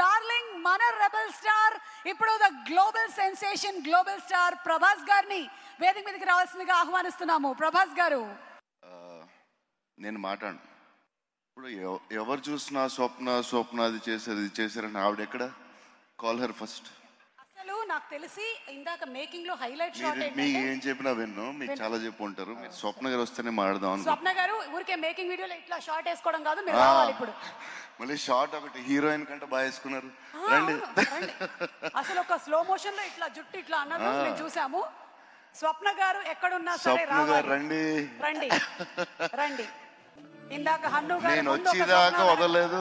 Darling మన rebel star ఇప్పుడు the global sensation global star Prabhas గారిని వేదిక మీదకి రావాల్సిందిగా ఆహ్వానిస్తున్నాము. ప్రభాస్ గారు. నేను మాట్లాడు ఇప్పుడు ఎవరు చూసినా స్వప్న స్వప్న అది చేసేది చేశారని ఆవిడ ఎక్కడ? కాల్ హర్ ఫస్ట్ నాకు తెలిసి ఇందాక మేకింగ్లో హైలైట్ షాట్ మీరు మీ ఏం చెప్పినా విన్ను మీకు చాలా చెప్పు ఉంటారు మీరు స్వప్న గారు వస్తేనే మాట్లాడదాం అనుకో స్వప్న గారు ఊరికే మేకింగ్ వీడియోలో ఇట్లా షార్ట్ వేసుకోవడం కాదు మీరు రావాలి ఇప్పుడు. మళ్ళీ షార్ట్ ఒకటి హీరోయిన్ కంటే బాగా వేసుకున్నారు. ఆ, రండి. అవును, రండి. అసలు ఒక స్లో మోషన్లో ఇట్లా జుట్టు ఇట్లా అన్నది మేము చూసాము. స్వప్న గారు ఎక్కడున్నా సరే స్వప్న గారు రావాలి. రండి. రండి రండి. ఇందాక హన్ను గారు నేను ముందు ఒక వచ్చేదాకా స్వప్న గారు- వదలలేదు.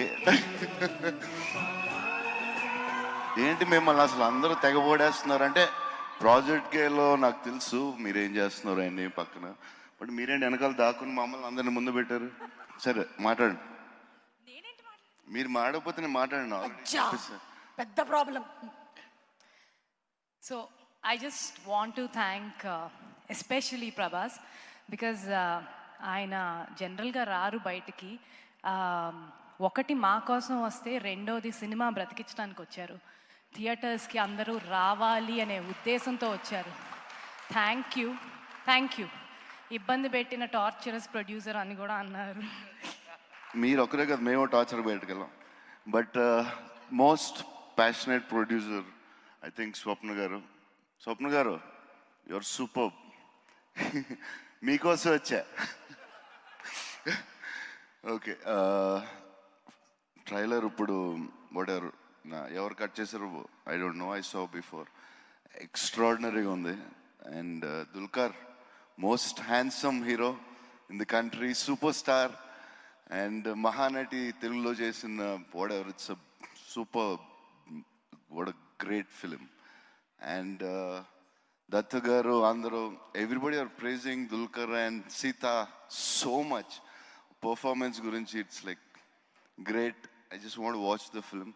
ఏ- ఏంటి మిమ్మల్ని అసలు అందరూ తెగబోడేస్తున్నారు అంటే ప్రాజెక్ట్ గేలో నాకు తెలుసు మీరేం చేస్తున్నారు అండి పక్కన. బట్ మీరేంటి వెనకాల దాక్కుని మమ్మల్ని అందరిని ముందు పెట్టారు? సరే మాట్లాడండి. మీరు మాడకపోతే నేను మాట్లాడండి చెప్పేసా. పెద్ద problem. just want to thank uh, especially Prabhas because uh, ఆయన జనరల్గా రారు బయటికి. Um, ఒకటి మా కోసం వస్తే రెండోది సినిమా బ్రతికించడానికి వచ్చారు థియేటర్స్కి అందరూ రావాలి అనే ఉద్దేశంతో వచ్చారు. Thank you thank you. ఇబ్బంది పెట్టిన టార్చరస్ ప్రొడ్యూసర్ అని కూడా అన్నారు. మీరు ఒకరే కదా మేము torture బయటకెళ్ళాం but uh, most passionate producer I think Swapna గారు. స్వప్న గారు యువర్ సూపర్. మీకోసం వచ్చా? ఓకే uh, ట్రైలర్ ఇప్పుడు వాడెవరు నా ఎవరు కట్ చేశారు I don't know I saw before ఎక్స్ట్రాడినరీగా ఉంది. And Dulquer most handsome hero in the country super star and Mahanati తెలుగులో చేసిన whatever? It's super what great film and Dutt గారు అందరూ everybody are praising Dulquer and Sita so much performance గురించి it's like great I just want watch the film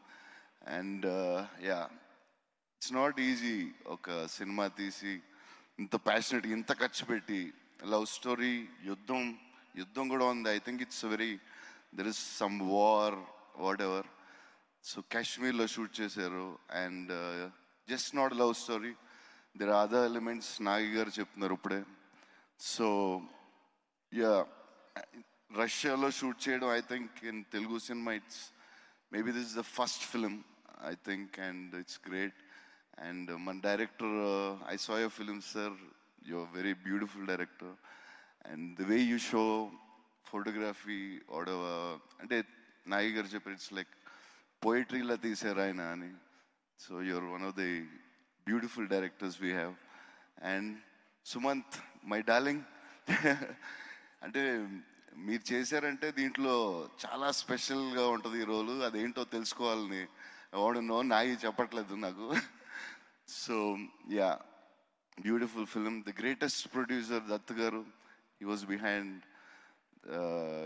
and yeah it's not easy ఒక cinema తీసి ఇంత passionate ఇంత ఖర్చు పెట్టి love story యుద్ధం యుద్ధం కూడా ఉంది. I think it's very there is some war whatever so కాశ్మీర్లో షూట్ చేశారు and just not love story there other elements Nagi గారు చెప్తున్నారు ఇప్పుడే. సో యా రష్యాలో షూట్ చేయడం I think in Telugu cinema it's maybe this is the first film I think and it's great and మన director I saw your film sir your very beautiful director and the way you show photography ఆడవ అంటే నాగి గారు చెప్పారు it's like పోయిటరీలా తీశారు ఆయన అని. So your one of the beautiful directors we have and Sumanth my darling అంటే మీరు చేశారంటే దీంట్లో చాలా స్పెషల్గా ఉంటుంది ఈ రోలు అదేంటో తెలుసుకోవాలని ఎవడునో నాయి చెప్పట్లేదు నాకు. So yeah beautiful film the greatest producer Dutt గారు హీ వాజ్ బిహైండ్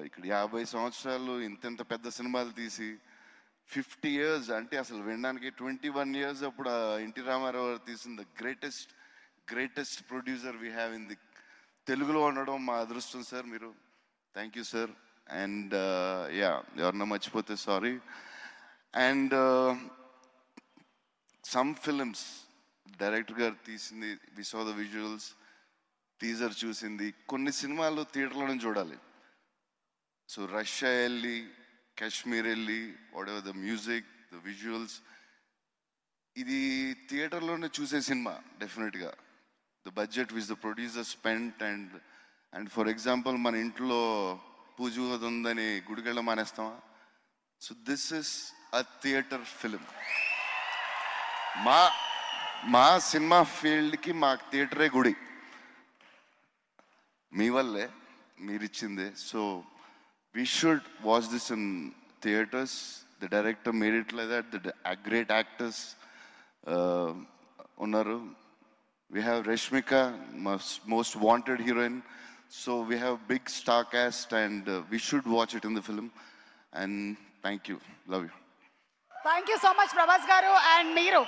ఇక్కడ యాభై సంవత్సరాలు ఇంతెంత పెద్ద సినిమాలు తీసి ఫిఫ్టీ ఇయర్స్ అంటే అసలు వినడానికి ట్వంటీ వన్ ఇయర్స్ అప్పుడు ఎన్టీ రామారావు గారు తీసిన the greatest greatest producer we have in the తెలుగులో ఉండడం మా అదృష్టం సార్ మీరు. Thank you sir and yeah ఎవరన్నా మర్చిపోతే sorry and some films director గారు తీసింది వి ద విజువల్స్ టీజర్ చూసింది కొన్ని సినిమాలు థియేటర్లోనే చూడాలి. సో రష్యా వెళ్ళి కాశ్మీర్ వెళ్ళి whatever the music the visuals ఇది థియేటర్లోనే చూసే సినిమా డెఫినెట్గా the budget which the producer spent and and for example మన ఇంట్లో పూజ ఉందని గుడికెళ్ళ మానేస్తామా? So this is a theatre film మా మా సినిమా ఫీల్డ్కి మా థియేటరే గుడి. మీ వల్లే మీరిచ్చిందే. So we should watch this in theatres the director made it like that the great actors ఉన్నారు. We have Rashmika most wanted heroine so we have big star cast and we should watch it in the film and thank you love you thank you so much Prabhas గారు and మీరు